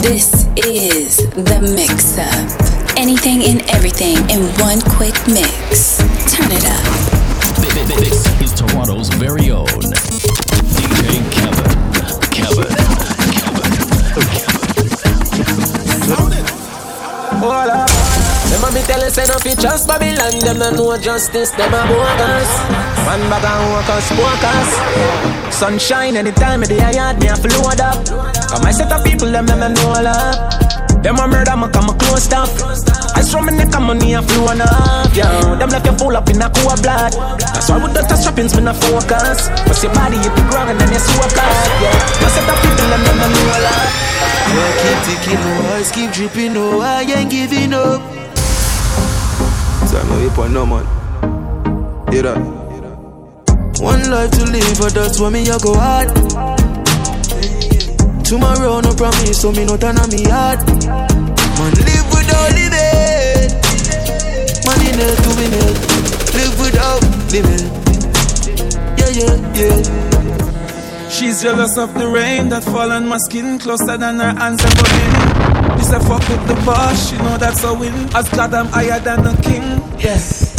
This is the mix up. Anything and everything in one quick mix. Turn it up. This is Toronto's very own DJ Kevin. Them a be tell us say no fi trust Babylon Them no know justice, them a bogus One bag of workers, workers Sunshine anytime of the yard me a float up Come my set of people, them them know love them a murder, me come a close up. I from my neck and money a flow up, yeah. Them left you full up in a cool blood. That's why with the strappings me no focus. Cause your body hit the ground and then you soak up, yeah. I set up people and them know a lot. Yeah, keep ticking, no eyes keep dripping, no I ain't giving up. So I know you point no man. Hear that? One life to live, but that's why me I go hard. Tomorrow no promise, so me not turn on me heart. Man, live without living. Man in it to win it. Live without living. Yeah, yeah, yeah. She's jealous of the rain that fall on my skin closer than her hands ever been. This a fuck with the boss, she know that's a win. As God, I'm higher than a king. Yes.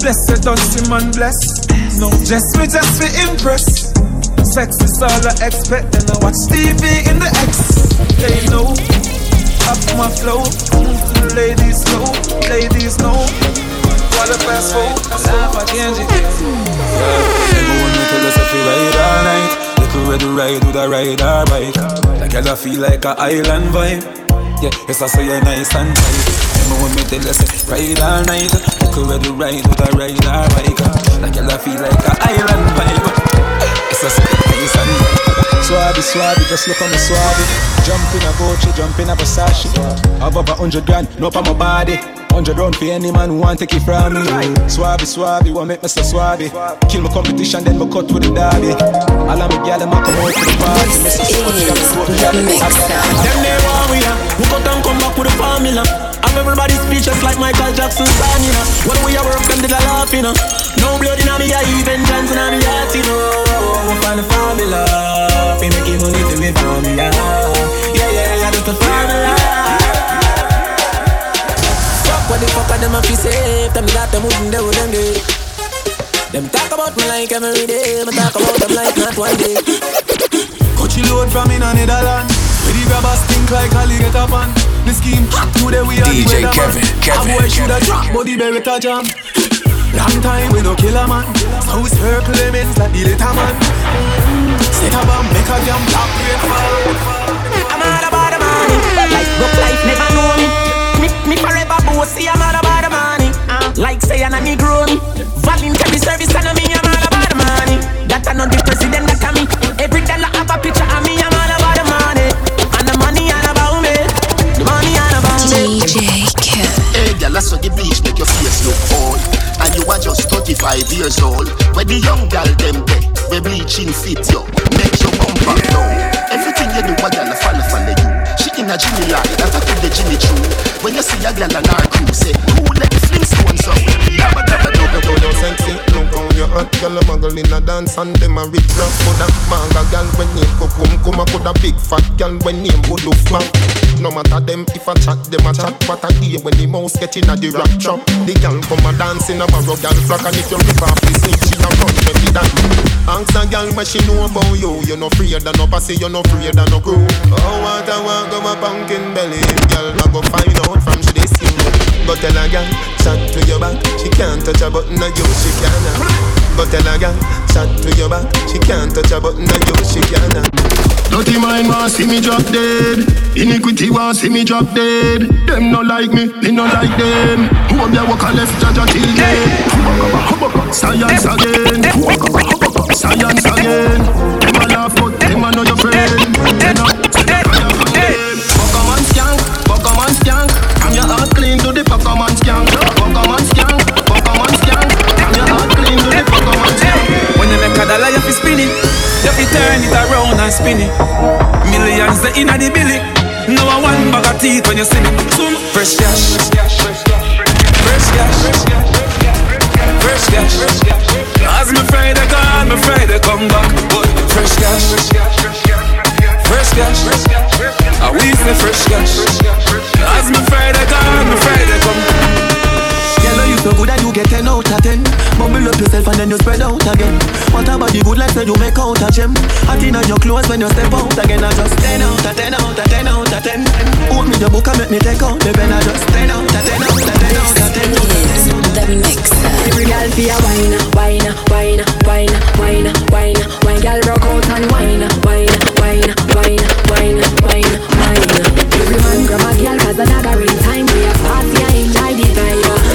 Blessed don't see man bless. No, just me, just me impress. Sex is all I expect, and I watch TV in the X. They know, up my flow, move to the ladies know, ladies know. What a fast food, laugh again, G. Everyone me tell us if we ride all night, little red ride with a rider bike. Like girl I feel like a island vibe. Yeah, yes I say you're nice and tight. Remember when me tell us ride all night, little red ride with a rider bike. Like girl I feel like a island vibe. It's a space and Swabby, swabby, just look on me swabby Jump in a Gucci, jump in a Versace Have over hundred grand, no for my body Hundred round for any man who want take it from me. Swabby, swabby, want make me so swabby? Kill my competition, then me cut with the derby. All of me gyal them a come out to the party. This is the mix up Them they want we are, who cut and come back with the formula? I'm everybody speechless like Michael Jackson song, you know When we are work, them did a laugh, you know. No blood in me, I even Johnson in me heart, you know. Find the formula, we make it money to be formula Yeah, yeah, yeah, that's the formula the fuck are them a fi safe. Tell me that them wouldn't do them day. Them talk about me like every day. Me talk about them like not one day. Coachy load from in a Netherlands. Where the grabbers think like Ali get up on. The scheme hot today we are DJ the Kevin, weatherman. Kevin, A boy shoulda Kevin. drop but the beretta jam. Long time we no kill a man. So we circle lemons like the little man. Set a bomb make a jam black rain fall I'm all about the money. Like rough life never know me. Me, me Like say I'm a Negro. Voluntary service and me. I'm all about the money. That I know the president that can me. Every dollar have a picture of me. I'm all about the money. And the money all about me. The money all about me. DJ Kevin. Hey, girl, I saw the beach make your face look old. And you are just 35 years old. When the young girl them get, we bleaching fit you. Make your bumper down. Everything you do, a girl a follow follow you. She in a Jimmy line, that I put the Jimmy true. When you see a girl and her crew, say, who let the Flintstones up? Dabba dabba dabba You know sexy, look how you hot Girl a muggle in a dance and them a rip rap Coulda manga girl when name kukum Kuma coulda big fat girl when name Budu Fang No matter them if I chat, them a chat. What a day when the mouse get in a the rap trap. The girl come a dance in a barrow girl flock And if you rip off the sleeve, she a run me dance Ask a girl what she know about you. You no afraid of no pussy, you no afraid of no crew. Oh what I want go a pumpkin belly. Girl I go find out from she this you Go tell a girl, chat to your back. She can't touch a button of you, she can't. Go tell a girl, chat to your back. She can't touch a button of you, she can Dirty mind want see me drop dead. Iniquity want see me drop dead. Them no like me, me no like them. Who up there walk a left judge till dead. Science again. Science again. spinny. Millions the inna the billy. No a one bag of teeth when you see me. Zoom. Fresh cash. Fresh cash. Fresh cash. Fresh cash. As me Friday gone, me Friday come back. But fresh cash. Fresh cash. Fresh cash. I we say fresh cash. As me Friday gone. ten. Bubble up yourself and then you spread out again. What about the good life said you make out a gem? Hot in your clothes when you step out again. I just ten out, a ten out, a ten out, a ten. Hold me the book and make me take out the pen. I just ten out, a ten out, a ten out, a ten. Every girl be a whiner, whiner, whiner, whiner, whiner, whiner. Wine girl rock out and whiner, whiner, whiner, whiner, whiner, whiner, whiner. Every man grab a girl 'cause another in time we a party and enjoy the vibe.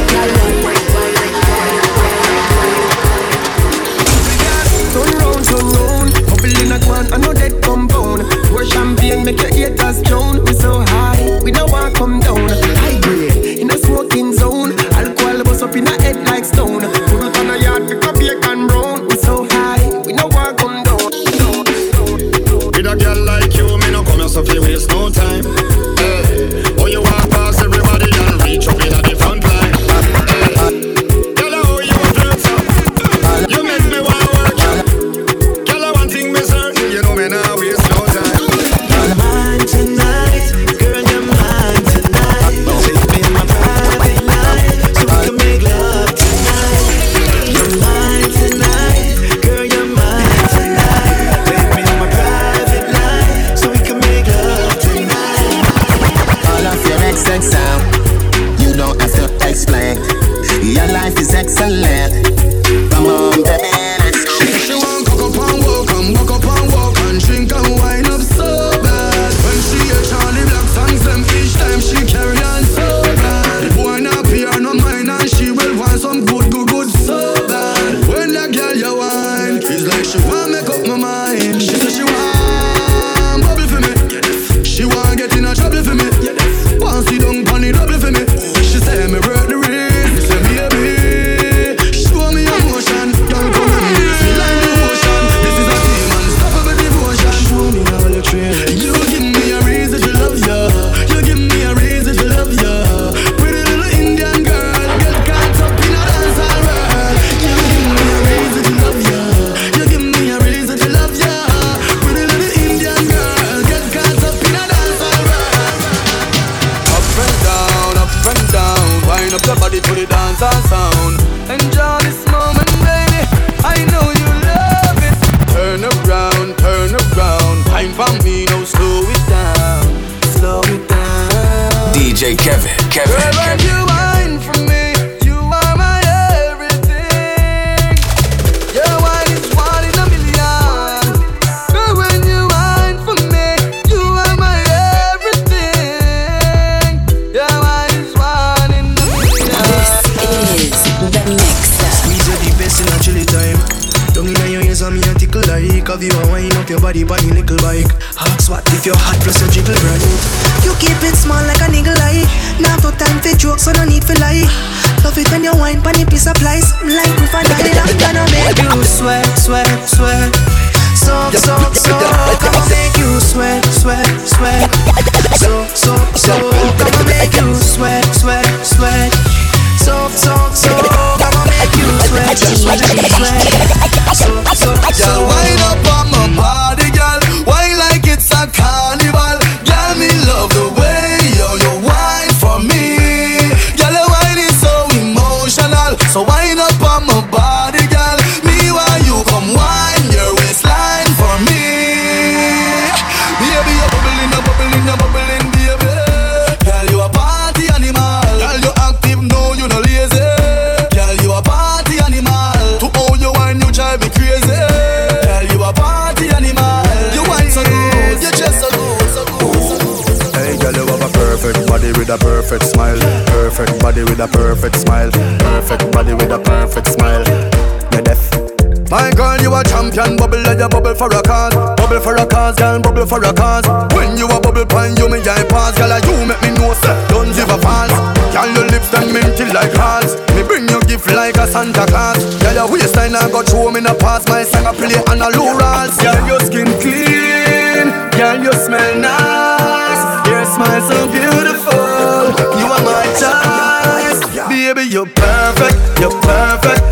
I go through me, nah pass my song, I play on a lure us. Girl, your skin clean, girl, you smell nice, your smile so beautiful. You are my choice, baby, you're perfect, you're perfect.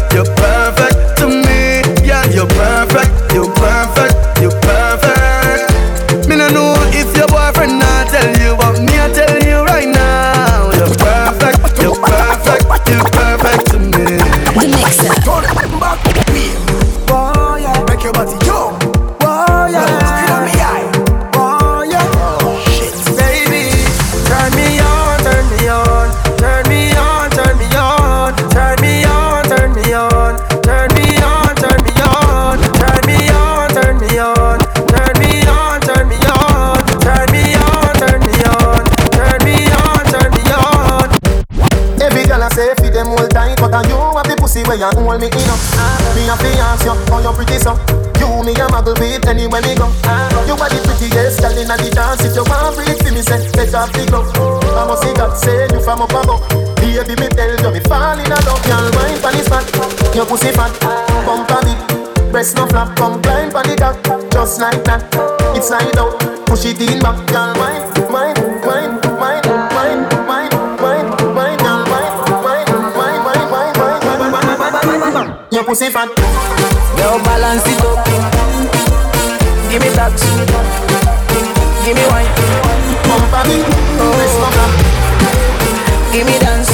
Pussy fat. Yo, balance it up. Give me that. Give me wine. Bump a bit, breast no flap. Give me dance.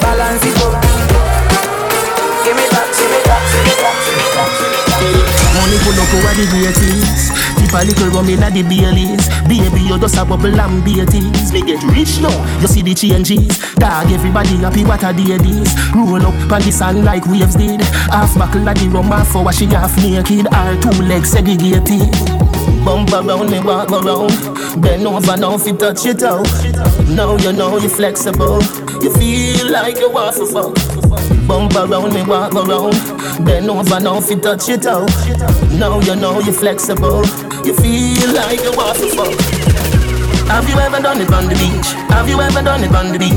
Balance it up. Give me that. Give me that. Give me that. Give me that. Me. Money pull up over the Tip a little rum inna the Baileys. Baby, you just a bubble and beaties Me get rich now, you see the changes. Dog, everybody happy what a day this Roll up on the sand like waves did. Half buckle of the rum, half for washing half naked. All two legs segregated. Bump around me, walk around. Bend over now, you touch it out. Now you know you're flexible. You feel like you want to fuck. Bump around me, walk around. Bend over now, you touch it out. Now you know you're flexible You feel like you want to fuck Have you ever done it on the beach? Have you ever done it on the beach?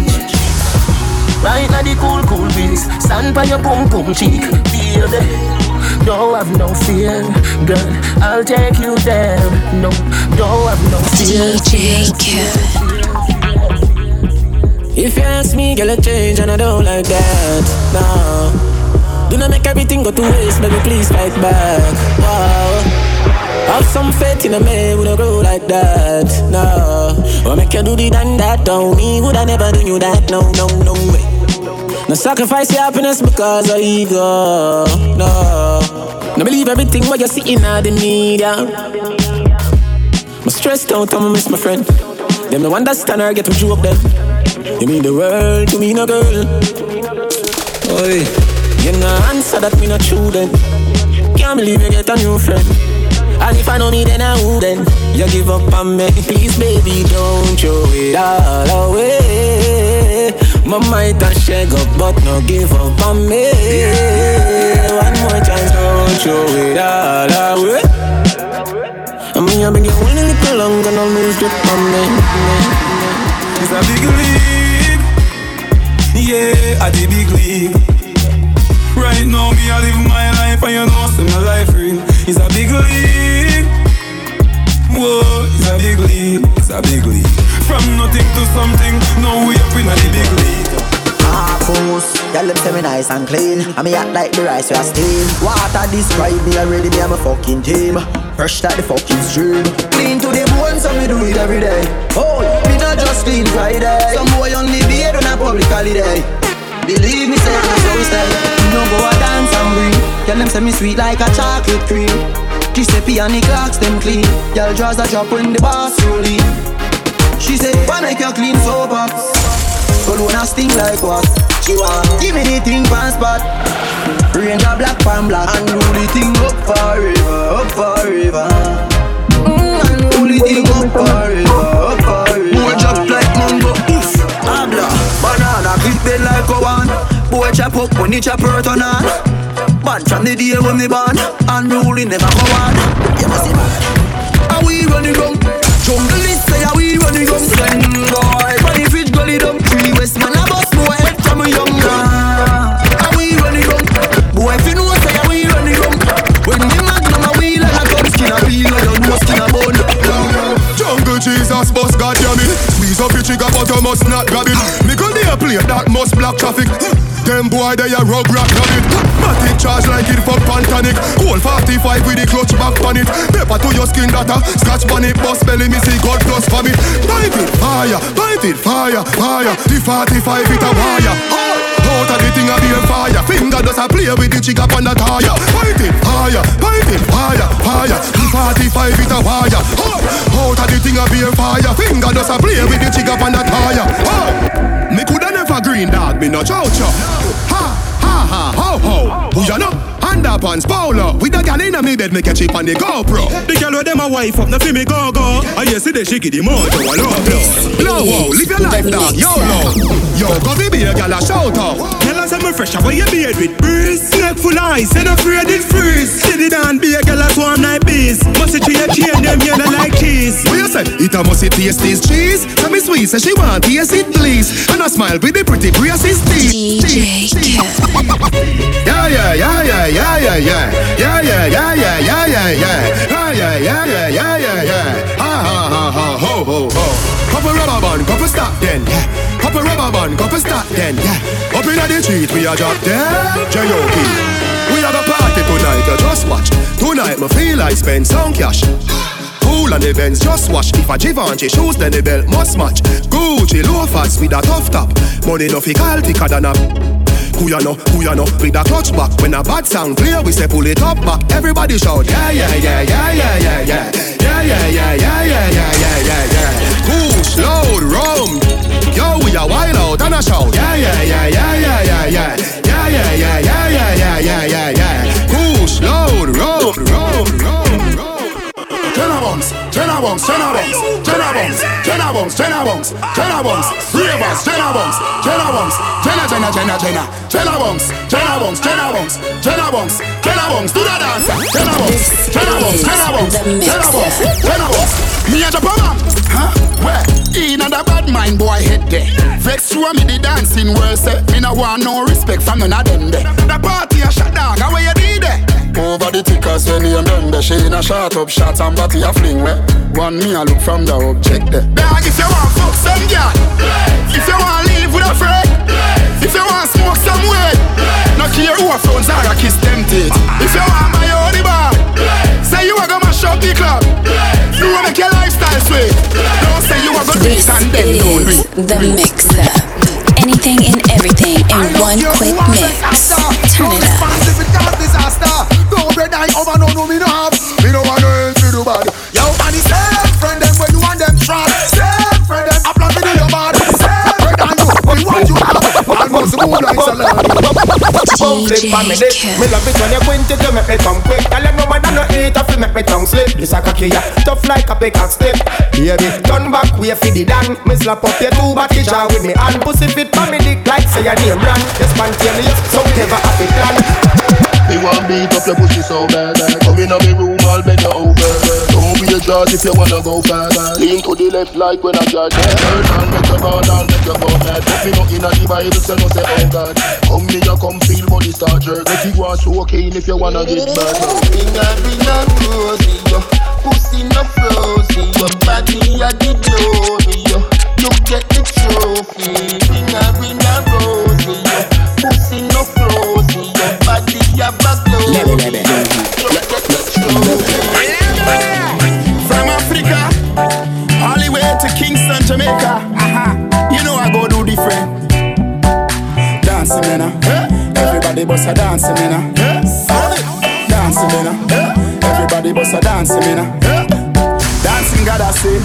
Right now the cool, cool breeze Stand by your boom, boom cheek Feel the don't have no fear, girl. I'll take you there. No, don't have no fear. DJ Kevin. If you ask me, girl, I change and I don't like that. No. Do not make everything go to waste, baby, please fight back. Wow. Have some faith in a man who don't grow like that. No. Or make you do the done that, don't me. Would I never do you that? No, no, no way. No sacrifice your happiness because of ego. No. No believe everything what you see in the media. My stressed out, I'ma miss my friend. Them no understand or get to joke them. You mean the world to me, no girl. Oi, you no answer that me no true then. Can't believe you get a new friend. And if I know me, then I wouldn't. You give up on me, please, baby, don't throw it all away. My might a shake up, but no give up on me. One more chance, don't throw it all away. I mean, I've been going a little long, gonna lose grip on me. It's a big league. Yeah, the big league. Right now, me, I live my life, and you know, see my life real. It's a big league. Whoa, it's a big league. It's a big league. From nothing to something, now we up in the big league. Fools, y'all them say me nice and clean. I me act like the rice we are steam. Water describe me already, me I'm a fucking team. Fresh like the fucking stream. Clean to the bone, so me do it every day. Oh, me not just clean Friday. Some boy only be on a public holiday. Believe me, say I'm so stay. No go a dance and breathe. Tell them say me sweet like a chocolate cream. Giuseppe and the clocks them clean. Y'all draws a drop when the boss roll in. She say, why make you clean so box? Colonna sting like what? She want give me the thing pan spot. Range a black pan black and do the thing up forever, up forever. Mm, and do the thing up forever, up forever. Boy drop like mango, oof, abla. Banana clip it like a one. Boy chop up when he chop hurt on on. Bad from the day when me born, unruly never go on. You must see man. Are we running rum? Jungle is say are we running rum? Send boy, funny fridge gully dumb. Up trigger but you must not grab it. Me there play that must block traffic. Them boy they a rug rat rabbit Matic charge like it for pantanic. Cold 45 with the clutch back on it. Pepper to your skin data Scratch on it bust belly me see God plus for me Pipe it fire, pipe it fire, fire. The 45 it a wire out of the thing a be fire. Finger does a play with the trigger on the tire. Pipe it fire, pipe it fire The 45 it a wire. Out of the thing a be fire. Finger does a play with the trigger on the tire. Oh. Me coulda never green dog, me no chow chow. Ha, ha, ha, ho, ho. Who ya know? Underpants, polo With a gal inna me bed, me catch it on the GoPro The girl with them a wife up, no fi me go go. I hear see the shaky the mojo a low blow. Blow wow, live your life dog, yo low Yo, go be a gal a shout out Tell us when me fresh, where you beard with breeze. Snake full of ice, and afraid it freeze. See the down, be a girl at swarm like bees. Must it tree a chain, them yellow like cheese. What you say? It a must it taste this cheese. Tell me sweet, say she want taste it please. And I smile with the pretty braces teeth. DJ Yeah, yeah, yeah, yeah, yeah, yeah, yeah. Yeah, yeah, yeah, yeah, yeah, yeah, yeah. Yeah, yeah, yeah, yeah, yeah, yeah, yeah. Ha, ha, ha, ha, ho, ho, ho. Couple rubber band, couple stop then, yeah. Couple rubber band, couple stop then, yeah. Up inna the street, we a drop dead. J.O.P. We have a party tonight, you just watch. Tonight, me feel I spend some cash. Cool on the Benz, just watch. If a Givenchy shoes, then the belt must match. Gucci loafers with a tough top. Money no fi call thicker than a. Who ya know, who ya know, with a clutch back When a bad sound clear, we say pull it up back Everybody shout, yeah, yeah, yeah, yeah, yeah, yeah, yeah Yeah, yeah, yeah, yeah, yeah, yeah, yeah, yeah, yeah load, rum Yo, we a wild out and a shout Yeah, yeah, yeah, yeah, yeah, yeah, yeah Yeah, yeah, yeah, yeah, yeah, yeah, yeah, yeah, yeah Push, load, rum, rum, rum, rum Jenna Bunks, Jenna Bunks, Jenna Bunks, Jenna Bunks, Jenna Bunks, Jenna Bunks, Jenna Bunks, Ravers, Jenna Bunks, Jenna Bunks, Jenna, Jenna, Jenna, Jenna, Jenna Bunks, Jenna Bunks, Jenna Bunks, Jenna Bunks, Jenna Bunks, do the dance, Jenna Bunks, Jenna Bunks, Jenna Bunks, Jenna Bunks, Jenna Bunks, me a Japan, huh? Where? In a bad mind boy head there. Vex through me the dancing worse. say me no want no respect from none of them there. The party a shut down, how where you did there? Over the tickers when you them there. She in a shot up shot and body a fling me. One me a look from the object there. Dog if you want fuck some girl, if you want live with a friend, if you want smoke some weed, no care who a phones are a kiss them teeth. If you want my only bar, say you a go mash up the club. You want make your lifestyle sweet. Don't say you a go do it This and then don't do it. the mix up. Anything and everything in one quick mix. Turn it up. Disaster. Don't bread I over no no me no have. Me no want me do bad. Yo, and Almost move like salad. Bum clip on me dick Me love it when you quint it, you make me come quick Tell them no man no eat, I feel make me tongue slip. This a cocky ya, tough like a pickaxe tip. Baby, turn back, way for the dan Me slap up your two body jaw with me hand. Pussy fit for me dick like say your name brand You spontaneous, so we never have it plan. Me want beat up your pussy so bad, bad. Come in on me room, I'll bend you over. Don't be a judge if you wanna go further. Lean to the left like when I judge. Turn on, make your call down, make your go mad. Put me not in a the Bible, so no say oh God. Come me, you come feel body start jerk. If you want to okay, if you wanna get bad. Finger ring a rosy, yo. Pussy no frozen, your body a the glory, yo. You get the trophy. Finger ring a rosy, yo. Pussy no frozen, your body a the glory. Everybody bust a dancing, man. uh. Dancing, man. uh. Everybody bust a dancing, man. uh. Dancing, God, I say.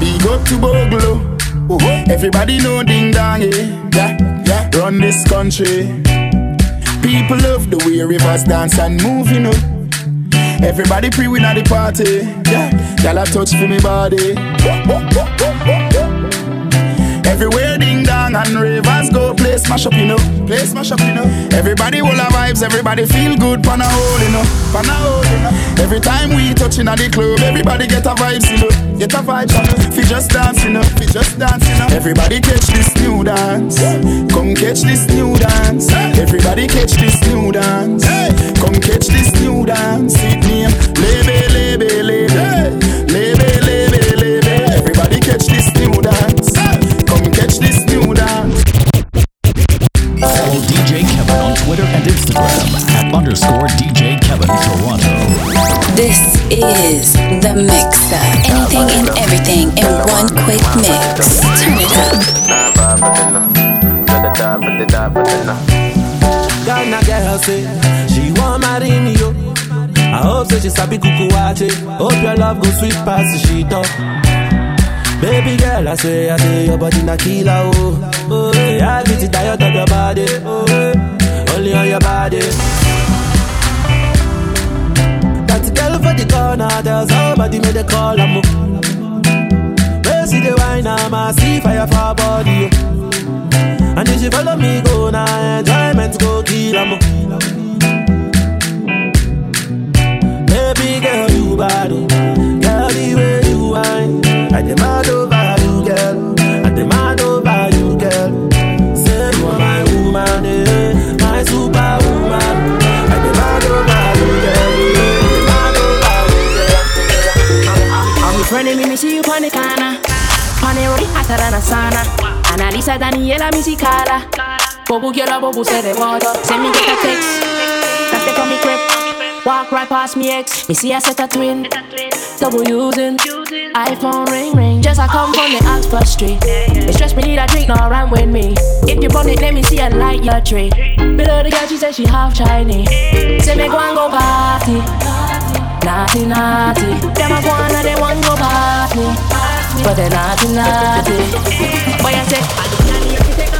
Big up to Boglo. Everybody know ding dong, yeah. yeah. yeah. Run this country. People love the way rivers dance and move, you know. Everybody pre win at the party. Yeah, y'all a touch for me body. Everywhere ding dong and ravers go, smash up, you know. Play smash up, you know. Everybody will have vibes, everybody feel good, pan a hole, you know. Pan a hole, you know. Every time we touching at the club, everybody get a vibes, you know. Get a vibes, you know. Fi just dance, you know. Fi just dance, you know. Everybody catch this new dance. Come catch this new dance. Everybody catch this new dance. One mix. Turn it up. Girl she want yo. Oh. I hope she. Hope your love sweet past. Baby girl, I say I say your body na killer oh. Oh, yeah, I get it tired of your body. Oh, only on your body. That girl for the corner, there's somebody made a call I'm see the wine, I'm a see fire for body. And if she follow me go now, enjoyment go kill 'em. Baby girl, you bad, oh. girl, the way you whine, I demand over you, girl. I demand over you, girl. Say you are my woman, eh, my superwoman. You, you. With me, me see you on the corner. The road, hotter than. Analisa Daniela Musicala. Bobu girl, bobu the water. Send me get a text. That's the come me crib. Walk right past me ex. Me see I set a twin. Double using. iPhone ring ring. Just I come from the Oxford Street. It's stress me need a drink, no run with me. If you burn it, let me see a light your tree. Below the girl, she said she half Chinese. Say me go and go party. Naughty, naughty. Them a go and they want go party. But they're naughty, naughty. Boy, I say, I do not need to take.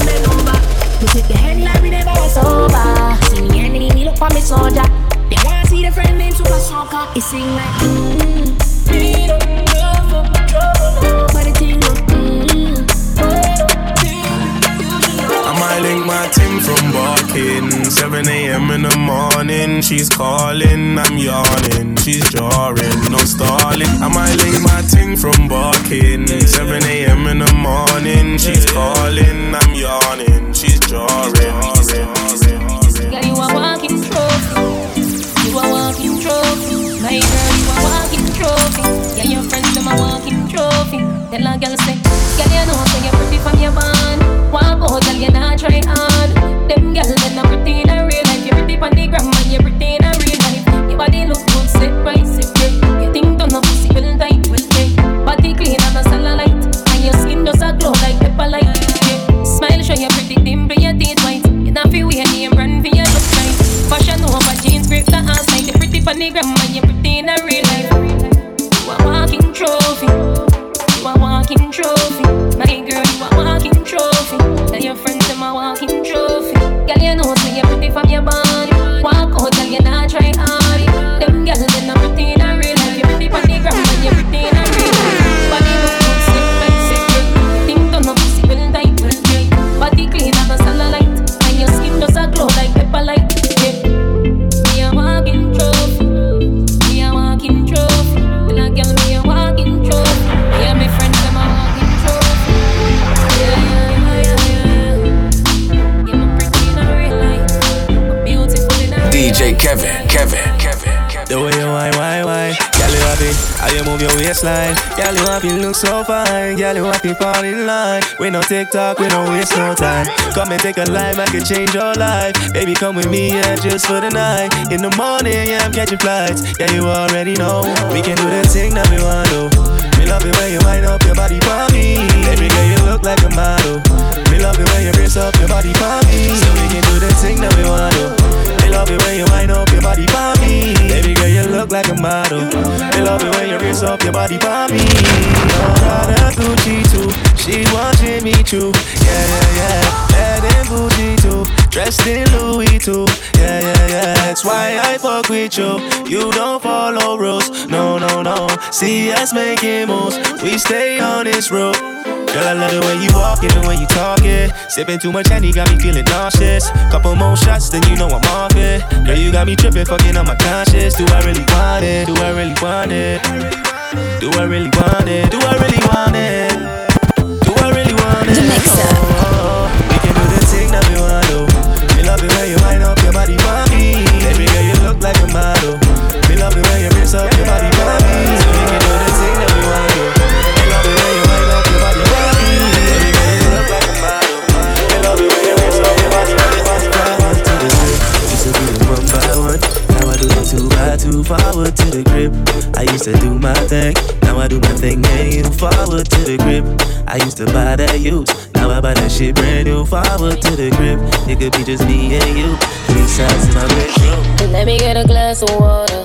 Me take like we never was. See me me me soldier. They wanna see the friend named. It sing like, mmm. We don't go for trouble, but the thing look, I link my team from barking. 7 a.m. in the morning, she's calling, I'm yawning. She's jarring, no stalling. I might link my team from barking. 7 a.m. in the morning, she's calling, I'm yawning. She's jarring. Girl, you walking trophy. You walking trophy. My girl, you walking trophy. Yeah, your friends walking trophy. A girl say, girl, you know say you're pretty from your band. Walk out, girl, you not try Girl, you happy, fall in line We no TikTok, we don't waste no time. Come and take a life, I can change your life. Baby, come with me, yeah, just for the night. In the morning, yeah, I'm catching flights. Yeah, you already know. We can do the thing that we want to Me love it when you wind up your body for me. Baby girl, you look like a model. Me love it when you brace up your body for me. So we can do the thing that we want to Me love it when you wind up your body for me look like a model. Me love it when you brace up your body for me. That Gucci too. She watching me too. Yeah, yeah, yeah. That in bougie too Dressed in Louis too Yeah, yeah, yeah That's why I fuck with you You don't follow rules No, no, no See us making moves We stay on this road Girl, I love the way you walk the way you it. Sipping too much honey got me feeling nauseous. Couple more shots, then you know I'm off it. Girl, you got me tripping, fucking on my conscience. Do I really want it? Do I really want it? Do I really want it? Do I really want it? Do I really want it? The mixer. Forward to the crib. I used to do my thing. Now I do my thing you forward to the crib. I used to buy that used. Now I buy that shit brand new. Forward to the crib. It could be just me and you. Three sides in my bedroom. Let me get a glass of water.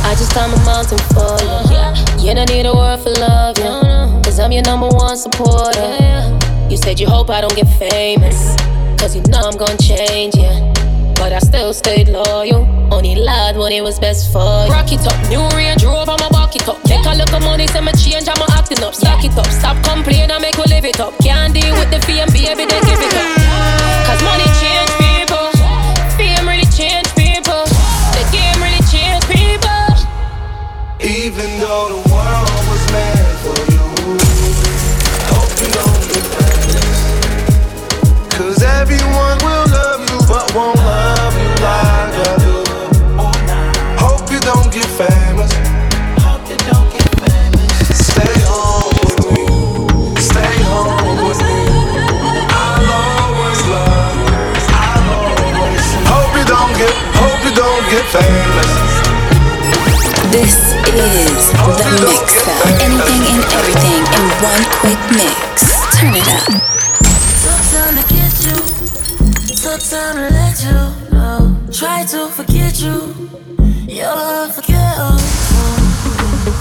I just climbed a mountain for you. You don't need a word for love, yeah. Cause I'm your number one supporter. You said you hope I don't get famous. Cause you know I'm gonna change, yeah. But I still stayed loyal. Only lied when it was best for you. Rock it up, new Range Rover, I'ma walk it up. Take a look at money, say change, I'ma acting up. Stack it up, stop complaining, I make we live it up. Can't deal with the fame, baby, then give it up. famous. This is the mix of anything and everything in one quick mix. Turn it up. Took time to get you, took time to let you know. Try to forget you, You'll forget unforgettable.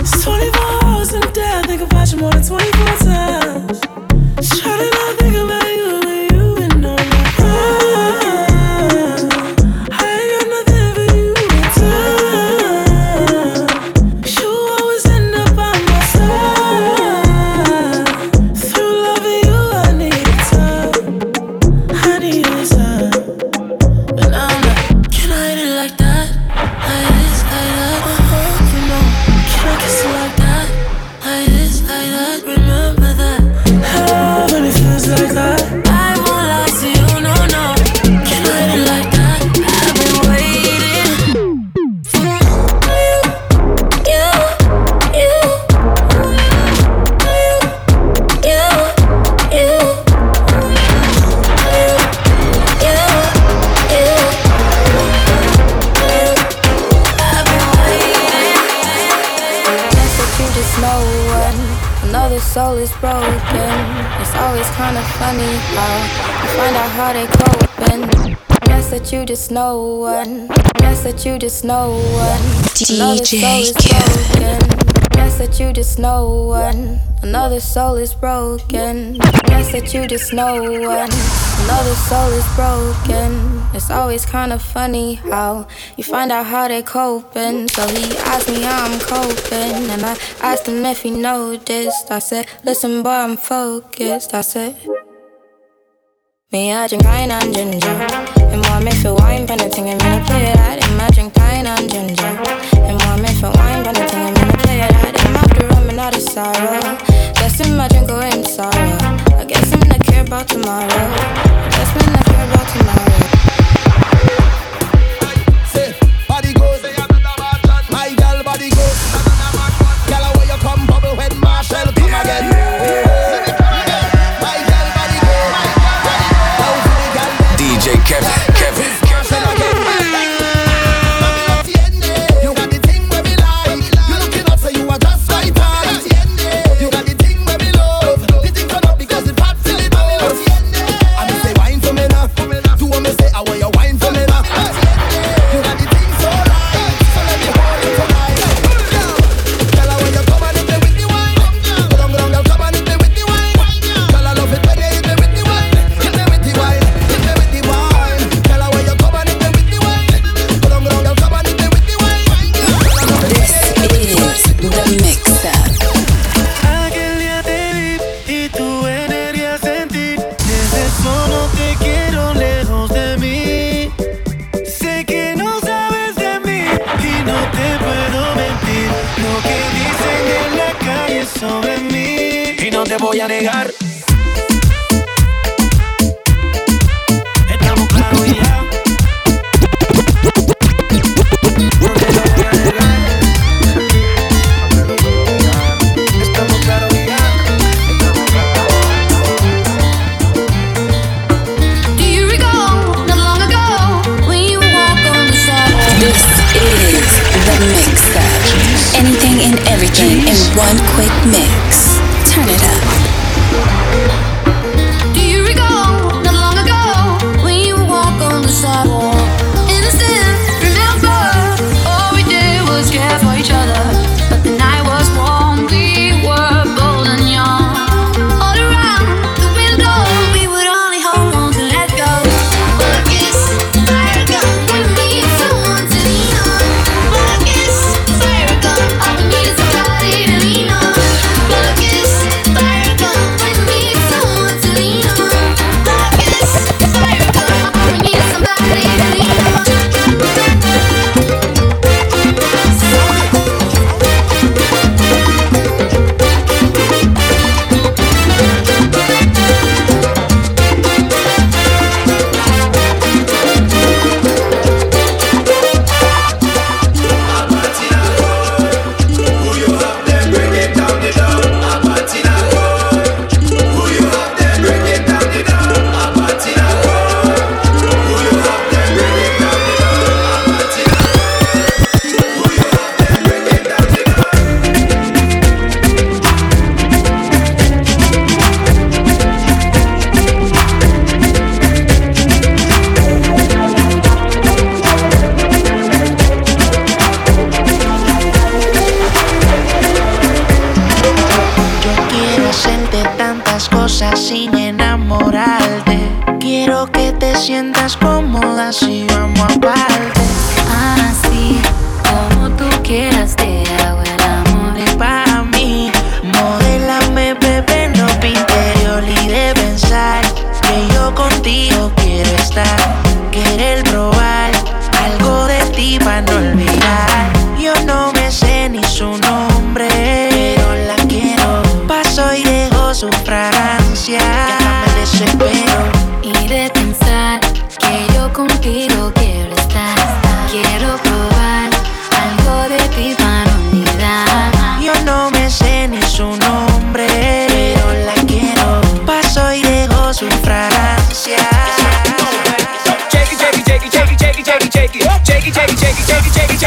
It's 24 hours in a day, I think about you more than 24 times. DJ broken. Guess that you just know when another soul is broken. Guess that you just know when another soul is broken. It's always kind of funny how you find out how they coping. So he asked me how I'm coping, and I asked him if he noticed. I said, Listen, boy, I'm focused. I said. Me, I drink pine and ginger. And more me feel wine, pen and me play it out. And I drink pine and ginger. And more me feel wine, pen and ting, and me play it out. And after rum and out of sorrow. Guess him, I drink away in sorrow. I guess him not care about tomorrow. I guess him not care about tomorrow. Body goes, my girl body goes. Girl, where you come, bubble head Marshall, come again. My girl body goes. DJ Kevin, Kevin. Te voy a negar.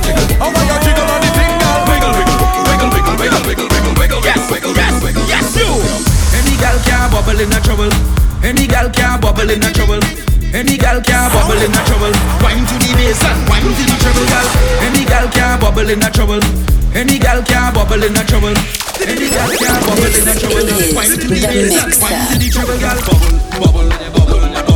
jiggle jiggle. The Bubble, bubble, bubble, bubble.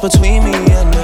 between me and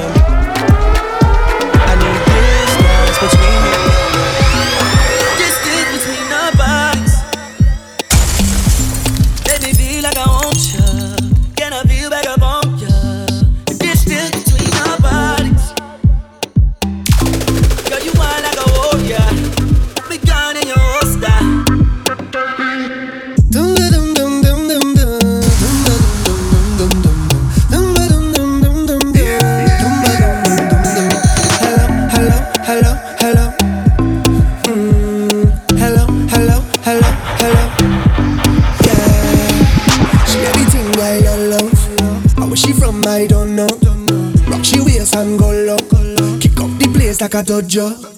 the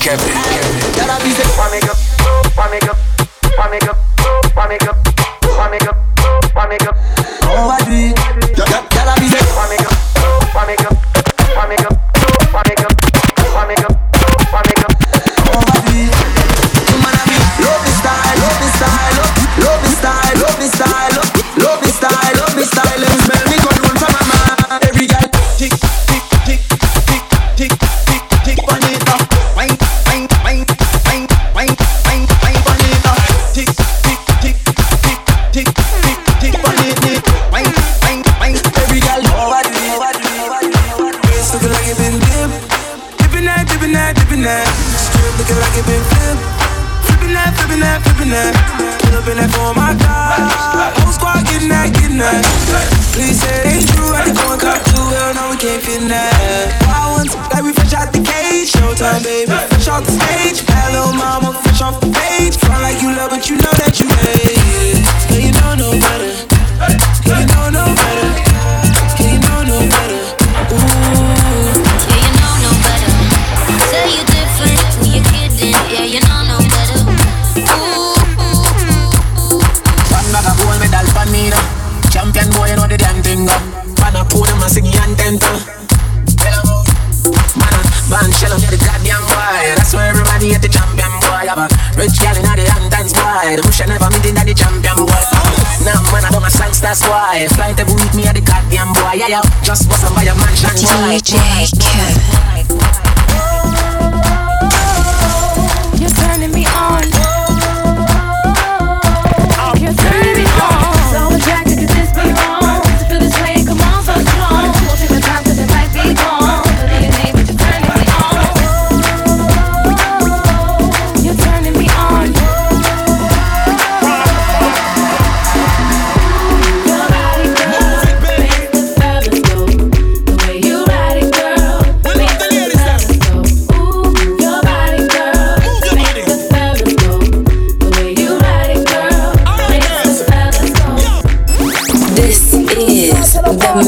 Kevin, DJ.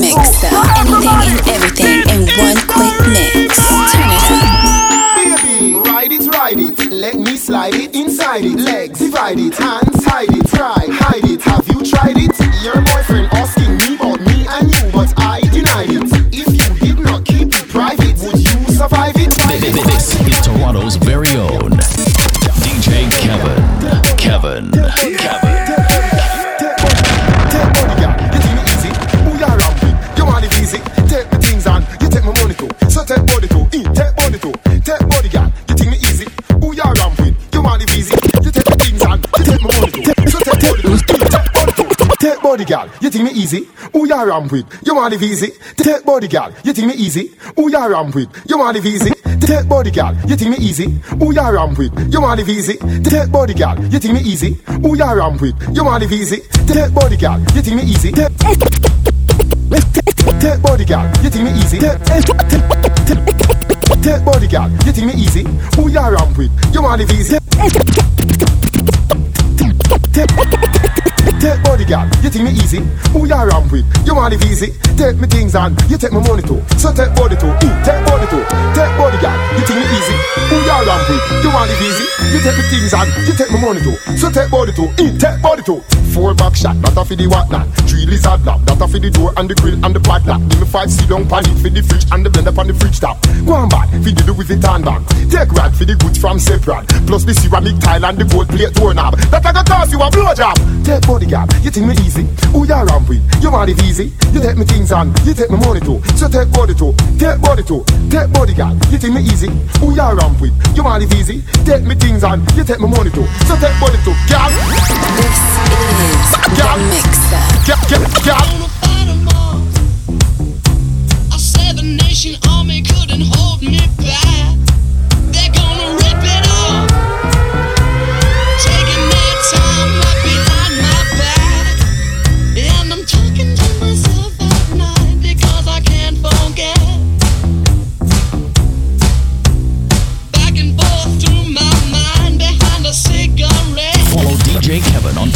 Mix up. Anything and everything in one quick mix. Turn it up. Baby, ride it, ride it. Let me slide it inside it. Legs divide it, hands hide it. Easy? Who you around with? You want it easy? Take body, girl, you think me easy? Who you around with? You want it easy? Take body, girl, you think me easy? Who you around with? You want it easy? Take body, girl, you think me easy? Who you around with? You want it easy? Take body, girl, you think me easy? Take body, girl, you think me easy? Take, body, girl, you think me easy? Who you around with? You want it easy? Take, body, girl, you think me easy? Who you around with? You want it easy? Take me things on, you take my money too. So take body too, eh, take body too. You? You want it easy? You take me things on, you take my money too. So take body too, eh, take body too. Four back shot, that a for the whatnot. Three lizard lap, that a for the door and the grill and the padlock. Give me five sit down pan it for the fridge and the blender on the fridge top. Go on bad, for the do with it and back. Take rad for the goods from separate. Plus the ceramic tile and the gold plate doorknob. That a go cost you a blowjob. Take body girl, you think me easy? Who you around with? You want it easy? You take me things on, you take my money too. So take body too, take body too, take body girl. You think me easy? Who you around with? You want it easy? Take me things on, you take my money too. So take body too, girl. This is ah, Girl. the mixer. Girl, girl, girl. Nation army couldn't hold me back.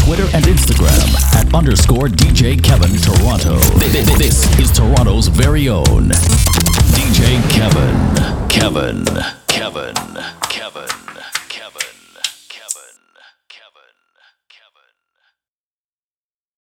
Twitter and Instagram at underscore DJ Kevin Toronto. This is Toronto's very own DJ Kevin. Kevin. Kevin. Kevin.